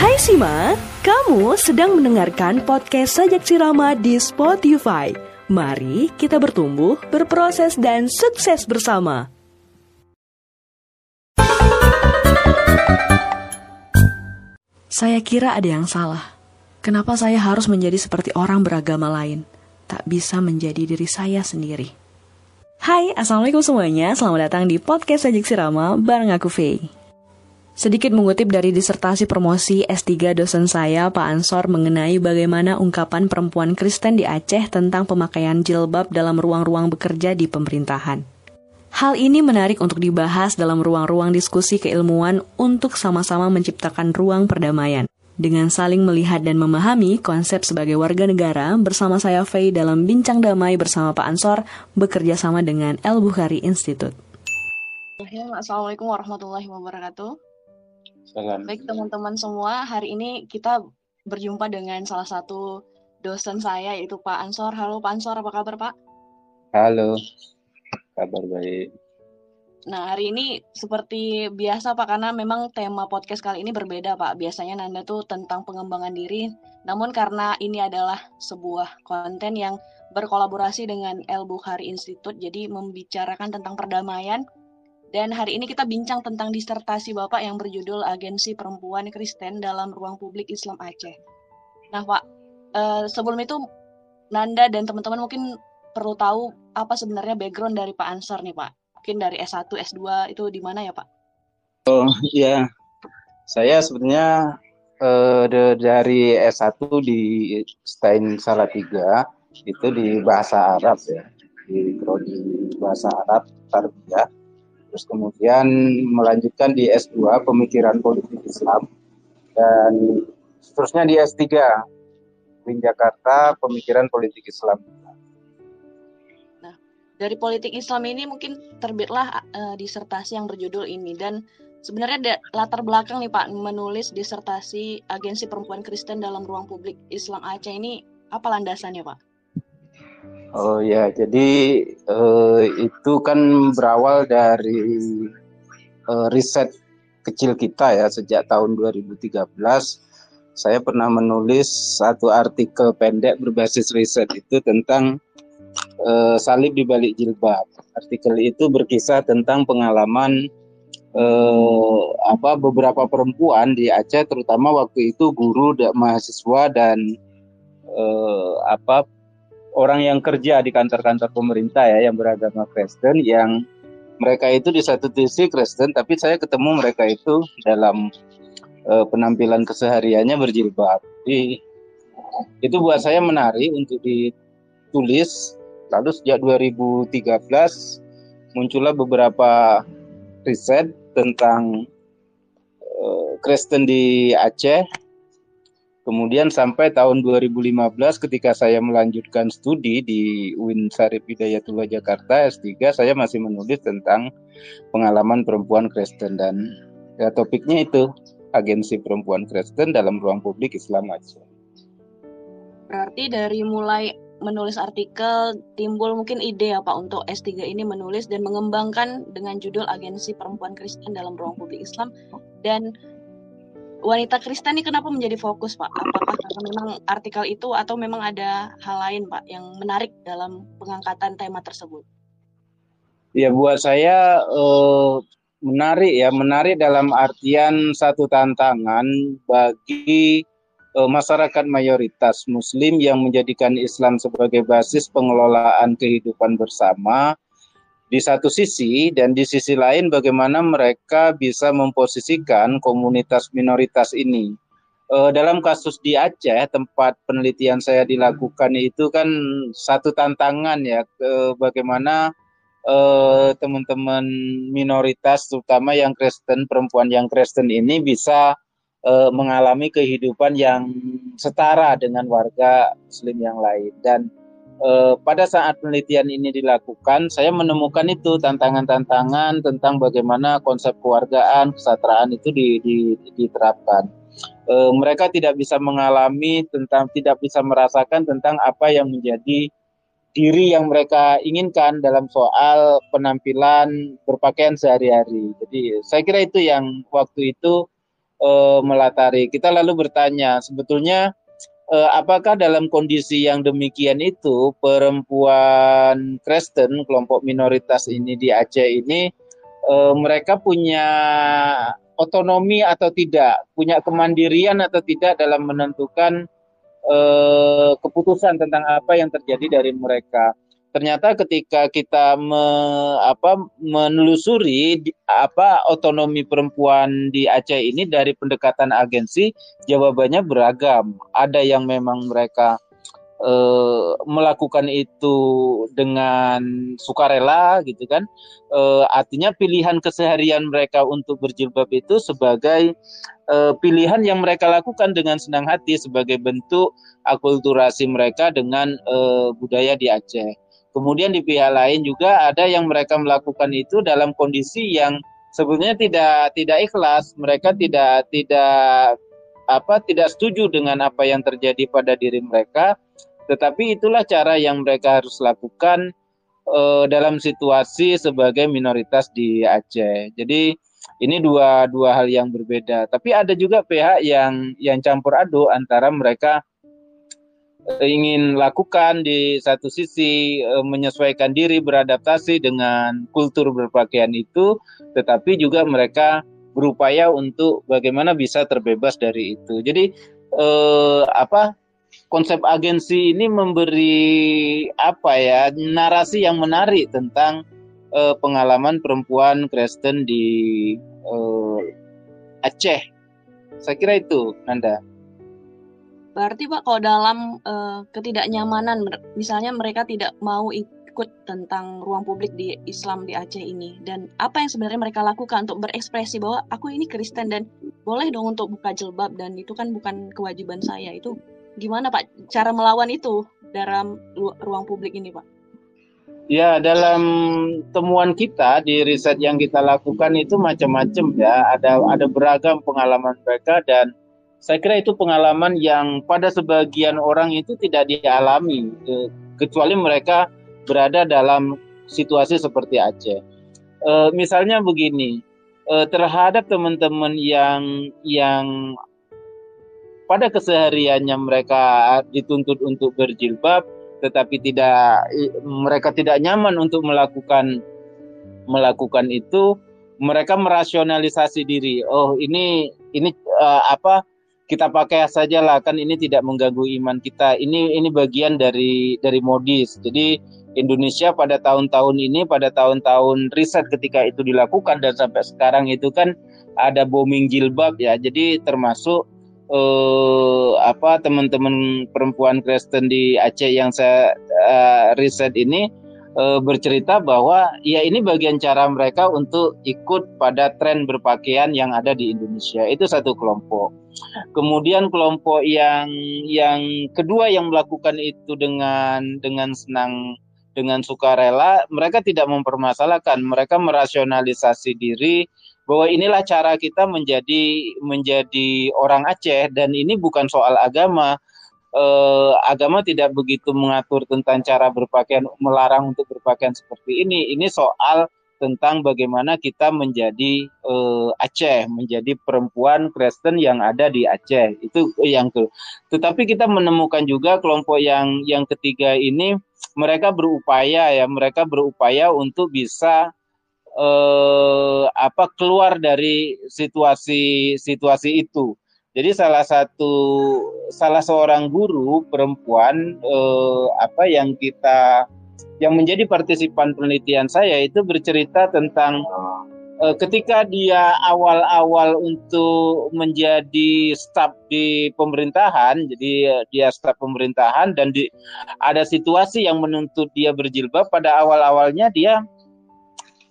Hai Sima, kamu sedang mendengarkan podcast Sajak Sirama di Spotify. Mari kita bertumbuh, berproses, dan sukses bersama. Saya kira ada yang salah. Kenapa saya harus menjadi seperti orang beragama lain? Tak bisa menjadi diri saya sendiri. Hai, Assalamualaikum semuanya. Selamat datang di podcast Sajak Sirama bareng aku Faye. Sedikit mengutip dari disertasi promosi S3 dosen saya, Pak Ansor, mengenai bagaimana ungkapan perempuan Kristen di Aceh tentang pemakaian jilbab dalam ruang-ruang bekerja di pemerintahan. Hal ini menarik untuk dibahas dalam ruang-ruang diskusi keilmuan untuk sama-sama menciptakan ruang perdamaian. Dengan saling melihat dan memahami konsep sebagai warga negara, bersama saya Faye dalam Bincang Damai bersama Pak Ansor, bekerja sama dengan El Bukhari Institute. Assalamualaikum warahmatullahi wabarakatuh. Salam. Baik teman-teman semua, hari ini kita berjumpa dengan salah satu dosen saya yaitu Pak Ansor. Halo Pak Ansor, apa kabar Pak? Halo, kabar baik. Nah hari ini seperti biasa Pak, karena memang tema podcast kali ini berbeda Pak. Biasanya Nanda tuh tentang pengembangan diri, namun karena ini adalah sebuah konten yang berkolaborasi dengan El Bukhari Institute, jadi membicarakan tentang perdamaian dan hari ini kita bincang tentang disertasi Bapak yang berjudul Agensi Perempuan Kristen dalam Ruang Publik Islam Aceh. Nah Pak, eh, sebelum itu Nanda dan teman-teman mungkin perlu tahu apa sebenarnya background dari Pak Ansar nih Pak. Mungkin dari S1, S2 itu di mana ya Pak? Oh iya, saya sebenarnya eh, dari S1 di Stein Salatiga itu di bahasa Arab ya, di prodi bahasa Arab Tarbiyah terus kemudian melanjutkan di S2 pemikiran politik Islam dan seterusnya di S3 di Jakarta pemikiran politik Islam. Nah, dari politik Islam ini mungkin terbitlah uh, disertasi yang berjudul ini dan sebenarnya latar belakang nih Pak menulis disertasi Agensi Perempuan Kristen dalam Ruang Publik Islam Aceh ini apa landasannya Pak? Oh ya, jadi uh, itu kan berawal dari uh, riset kecil kita ya sejak tahun 2013. Saya pernah menulis satu artikel pendek berbasis riset itu tentang uh, salib di balik jilbab. Artikel itu berkisah tentang pengalaman uh, apa beberapa perempuan di Aceh, terutama waktu itu guru, mahasiswa dan uh, apa orang yang kerja di kantor-kantor pemerintah ya yang beragama Kristen yang mereka itu di satu sisi Kristen tapi saya ketemu mereka itu dalam uh, penampilan kesehariannya berjilbab. Jadi itu buat saya menarik untuk ditulis. Lalu sejak 2013 muncullah beberapa riset tentang uh, Kristen di Aceh Kemudian sampai tahun 2015 ketika saya melanjutkan studi di UIN Sarip Hidayatullah Jakarta S3, saya masih menulis tentang pengalaman perempuan Kristen dan ya topiknya itu agensi perempuan Kristen dalam ruang publik Islam Aceh. Berarti dari mulai menulis artikel timbul mungkin ide ya Pak untuk S3 ini menulis dan mengembangkan dengan judul Agensi Perempuan Kristen dalam Ruang Publik Islam dan wanita Kristen ini kenapa menjadi fokus Pak? Apakah karena memang artikel itu atau memang ada hal lain Pak yang menarik dalam pengangkatan tema tersebut? Ya buat saya eh, menarik ya menarik dalam artian satu tantangan bagi eh, masyarakat mayoritas Muslim yang menjadikan Islam sebagai basis pengelolaan kehidupan bersama di satu sisi dan di sisi lain bagaimana mereka bisa memposisikan komunitas minoritas ini. E, dalam kasus di Aceh tempat penelitian saya dilakukan itu kan satu tantangan ya ke bagaimana teman teman-teman minoritas terutama yang Kristen perempuan yang Kristen ini bisa mengalami kehidupan yang setara dengan warga Muslim yang lain dan eh, pada saat penelitian ini dilakukan, saya menemukan itu tantangan-tantangan tentang bagaimana konsep keluargaan, kesetaraan itu di, di, diterapkan. Eh, mereka tidak bisa mengalami tentang, tidak bisa merasakan tentang apa yang menjadi diri yang mereka inginkan dalam soal penampilan berpakaian sehari-hari. Jadi saya kira itu yang waktu itu uh, melatari. Kita lalu bertanya, sebetulnya uh, apakah dalam kondisi yang demikian itu perempuan Kristen kelompok minoritas ini di Aceh ini uh, mereka punya otonomi atau tidak, punya kemandirian atau tidak dalam menentukan uh, keputusan tentang apa yang terjadi dari mereka ternyata ketika kita me, apa, menelusuri di, apa otonomi perempuan di Aceh ini dari pendekatan agensi jawabannya beragam. Ada yang memang mereka e, melakukan itu dengan sukarela gitu kan. E, artinya pilihan keseharian mereka untuk berjilbab itu sebagai e, pilihan yang mereka lakukan dengan senang hati sebagai bentuk akulturasi mereka dengan e, budaya di Aceh Kemudian di pihak lain juga ada yang mereka melakukan itu dalam kondisi yang sebenarnya tidak tidak ikhlas, mereka tidak tidak apa tidak setuju dengan apa yang terjadi pada diri mereka, tetapi itulah cara yang mereka harus lakukan uh, dalam situasi sebagai minoritas di Aceh. Jadi ini dua dua hal yang berbeda. Tapi ada juga pihak yang yang campur aduk antara mereka ingin lakukan di satu sisi e, menyesuaikan diri beradaptasi dengan kultur berpakaian itu tetapi juga mereka berupaya untuk bagaimana bisa terbebas dari itu. Jadi e, apa konsep agensi ini memberi apa ya narasi yang menarik tentang e, pengalaman perempuan Kristen di e, Aceh. Saya kira itu Nanda Berarti Pak kalau dalam uh, ketidaknyamanan misalnya mereka tidak mau ikut tentang ruang publik di Islam di Aceh ini dan apa yang sebenarnya mereka lakukan untuk berekspresi bahwa aku ini Kristen dan boleh dong untuk buka jilbab dan itu kan bukan kewajiban saya. Itu gimana Pak cara melawan itu dalam ruang publik ini Pak? Ya, dalam temuan kita di riset yang kita lakukan itu macam-macam ya. Ada ada beragam pengalaman mereka dan saya kira itu pengalaman yang pada sebagian orang itu tidak dialami, kecuali mereka berada dalam situasi seperti Aceh. E, misalnya begini, e, terhadap teman-teman yang yang pada kesehariannya mereka dituntut untuk berjilbab, tetapi tidak mereka tidak nyaman untuk melakukan melakukan itu, mereka merasionalisasi diri. Oh ini ini apa kita pakai saja lah kan ini tidak mengganggu iman kita. Ini ini bagian dari dari modis. Jadi Indonesia pada tahun-tahun ini pada tahun-tahun riset ketika itu dilakukan dan sampai sekarang itu kan ada booming jilbab ya. Jadi termasuk eh, apa teman-teman perempuan Kristen di Aceh yang saya uh, riset ini uh, bercerita bahwa ya ini bagian cara mereka untuk ikut pada tren berpakaian yang ada di Indonesia. Itu satu kelompok. Kemudian kelompok yang yang kedua yang melakukan itu dengan dengan senang dengan sukarela, mereka tidak mempermasalahkan, mereka merasionalisasi diri bahwa inilah cara kita menjadi menjadi orang Aceh dan ini bukan soal agama. Eh, agama tidak begitu mengatur tentang cara berpakaian, melarang untuk berpakaian seperti ini. Ini soal tentang bagaimana kita menjadi uh, Aceh, menjadi perempuan Kristen yang ada di Aceh. Itu yang ke. Tetapi kita menemukan juga kelompok yang yang ketiga ini mereka berupaya ya, mereka berupaya untuk bisa uh, apa keluar dari situasi situasi itu. Jadi salah satu salah seorang guru perempuan eh, apa yang kita yang menjadi partisipan penelitian saya itu bercerita tentang uh, ketika dia awal-awal untuk menjadi staf di pemerintahan, jadi uh, dia staf pemerintahan dan di, ada situasi yang menuntut dia berjilbab pada awal-awalnya dia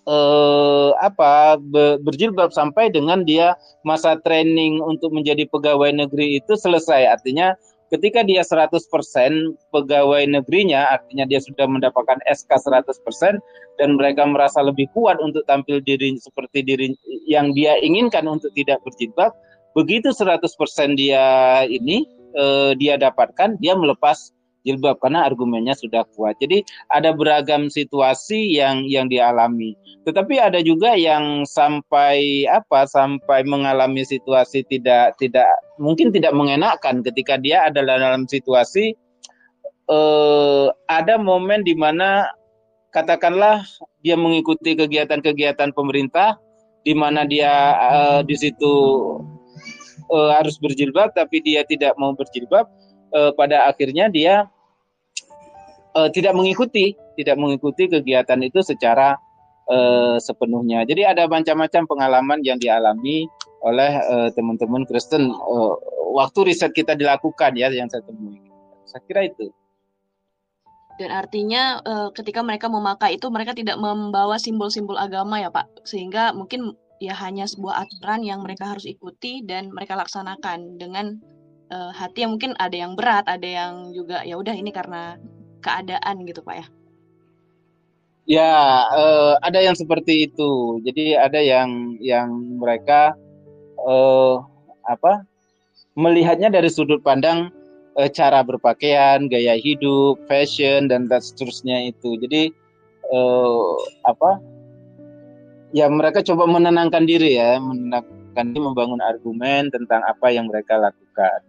uh, apa be, berjilbab sampai dengan dia masa training untuk menjadi pegawai negeri itu selesai. Artinya ketika dia 100% pegawai negerinya, artinya dia sudah mendapatkan SK 100% dan mereka merasa lebih kuat untuk tampil diri seperti diri yang dia inginkan untuk tidak berjilbab, begitu 100% dia ini eh, dia dapatkan, dia melepas jilbab karena argumennya sudah kuat. Jadi ada beragam situasi yang yang dialami. Tetapi ada juga yang sampai apa sampai mengalami situasi tidak tidak mungkin tidak mengenakkan ketika dia adalah dalam situasi eh, ada momen di mana katakanlah dia mengikuti kegiatan-kegiatan pemerintah di mana dia uh, di situ uh, harus berjilbab tapi dia tidak mau berjilbab uh, pada akhirnya dia uh, tidak mengikuti tidak mengikuti kegiatan itu secara uh, sepenuhnya. Jadi ada macam-macam pengalaman yang dialami oleh teman-teman Kristen waktu riset kita dilakukan ya yang saya temui. Saya kira itu. Dan artinya ketika mereka memakai itu mereka tidak membawa simbol-simbol agama ya Pak, sehingga mungkin ya hanya sebuah aturan yang mereka harus ikuti dan mereka laksanakan dengan uh, hati yang mungkin ada yang berat, ada yang juga ya udah ini karena keadaan gitu Pak ya. Ya, uh, ada yang seperti itu. Jadi ada yang yang mereka uh, apa? melihatnya dari sudut pandang uh, cara berpakaian, gaya hidup, fashion dan seterusnya itu. Jadi uh, apa? Ya mereka coba menenangkan diri ya, menenangkan diri, membangun argumen tentang apa yang mereka lakukan.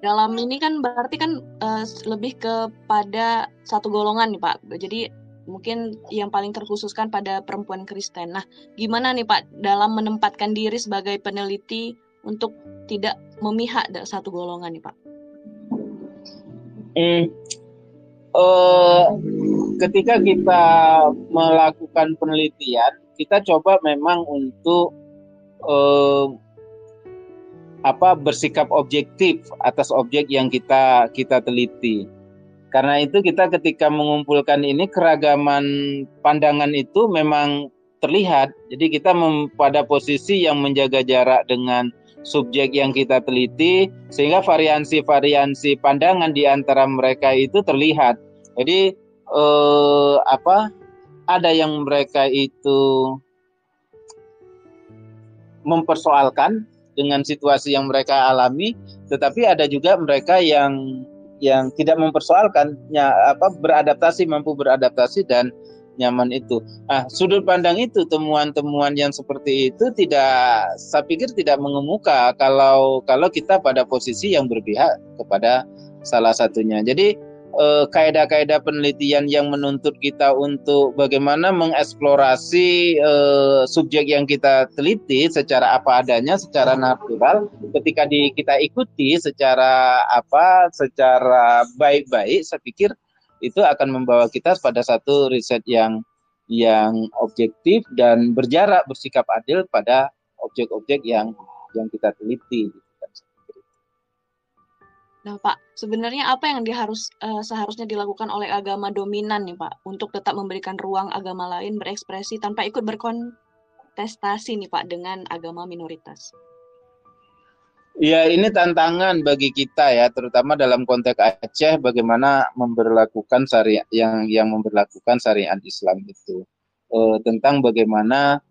Dalam ini kan berarti kan uh, lebih kepada satu golongan nih Pak. Jadi mungkin yang paling terkhususkan pada perempuan Kristen. Nah, gimana nih Pak dalam menempatkan diri sebagai peneliti untuk tidak memihak satu golongan nih Pak? Hmm, uh, ketika kita melakukan penelitian, kita coba memang untuk uh, apa bersikap objektif atas objek yang kita kita teliti. Karena itu kita ketika mengumpulkan ini keragaman pandangan itu memang terlihat. Jadi kita pada posisi yang menjaga jarak dengan subjek yang kita teliti sehingga variansi-variansi pandangan di antara mereka itu terlihat. Jadi eh, apa? Ada yang mereka itu mempersoalkan dengan situasi yang mereka alami, tetapi ada juga mereka yang yang tidak mempersoalkannya apa beradaptasi mampu beradaptasi dan nyaman itu. Ah, sudut pandang itu temuan-temuan yang seperti itu tidak saya pikir tidak mengemuka kalau kalau kita pada posisi yang berpihak kepada salah satunya. Jadi kaedah-kaedah penelitian yang menuntut kita untuk bagaimana mengeksplorasi eh, subjek yang kita teliti secara apa adanya, secara natural. Ketika di, kita ikuti secara apa, secara baik-baik, saya pikir itu akan membawa kita pada satu riset yang yang objektif dan berjarak bersikap adil pada objek-objek yang yang kita teliti. Nah, Pak, sebenarnya apa yang diharus uh, seharusnya dilakukan oleh agama dominan nih, Pak, untuk tetap memberikan ruang agama lain berekspresi tanpa ikut berkontestasi nih, Pak, dengan agama minoritas? Ya, ini tantangan bagi kita ya, terutama dalam konteks Aceh bagaimana memperlakukan syariat yang yang memperlakukan syariat Islam itu. E, tentang bagaimana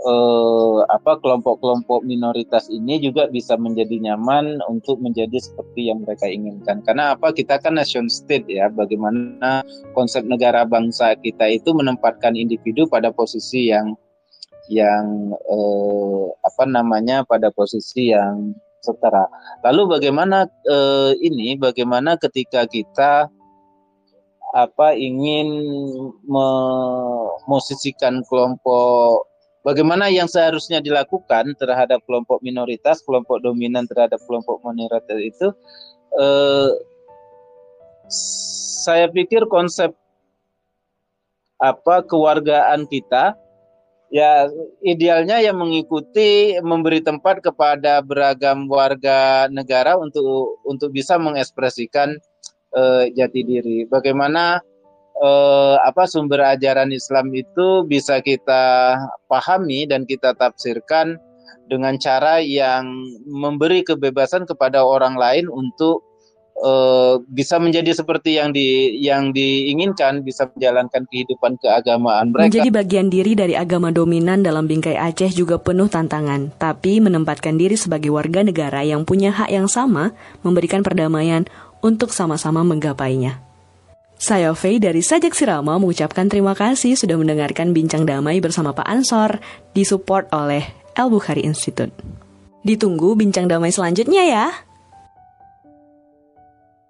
eh, apa kelompok-kelompok minoritas ini juga bisa menjadi nyaman untuk menjadi seperti yang mereka inginkan. Karena apa? Kita kan nation state ya. Bagaimana konsep negara bangsa kita itu menempatkan individu pada posisi yang yang eh, apa namanya pada posisi yang setara. Lalu bagaimana eh, ini? Bagaimana ketika kita apa ingin memosisikan kelompok bagaimana yang seharusnya dilakukan terhadap kelompok minoritas, kelompok dominan terhadap kelompok minoritas itu, eh, saya pikir konsep apa kewargaan kita ya idealnya yang mengikuti memberi tempat kepada beragam warga negara untuk untuk bisa mengekspresikan eh, jati diri. Bagaimana eh, apa sumber ajaran Islam itu bisa kita pahami dan kita tafsirkan dengan cara yang memberi kebebasan kepada orang lain untuk uh, bisa menjadi seperti yang di yang diinginkan, bisa menjalankan kehidupan keagamaan mereka. Menjadi bagian diri dari agama dominan dalam bingkai Aceh juga penuh tantangan, tapi menempatkan diri sebagai warga negara yang punya hak yang sama, memberikan perdamaian untuk sama-sama menggapainya. Saya Faye dari Sajak Sirama mengucapkan terima kasih sudah mendengarkan Bincang Damai bersama Pak Ansor, disupport oleh El Bukhari Institute. Ditunggu Bincang Damai selanjutnya ya!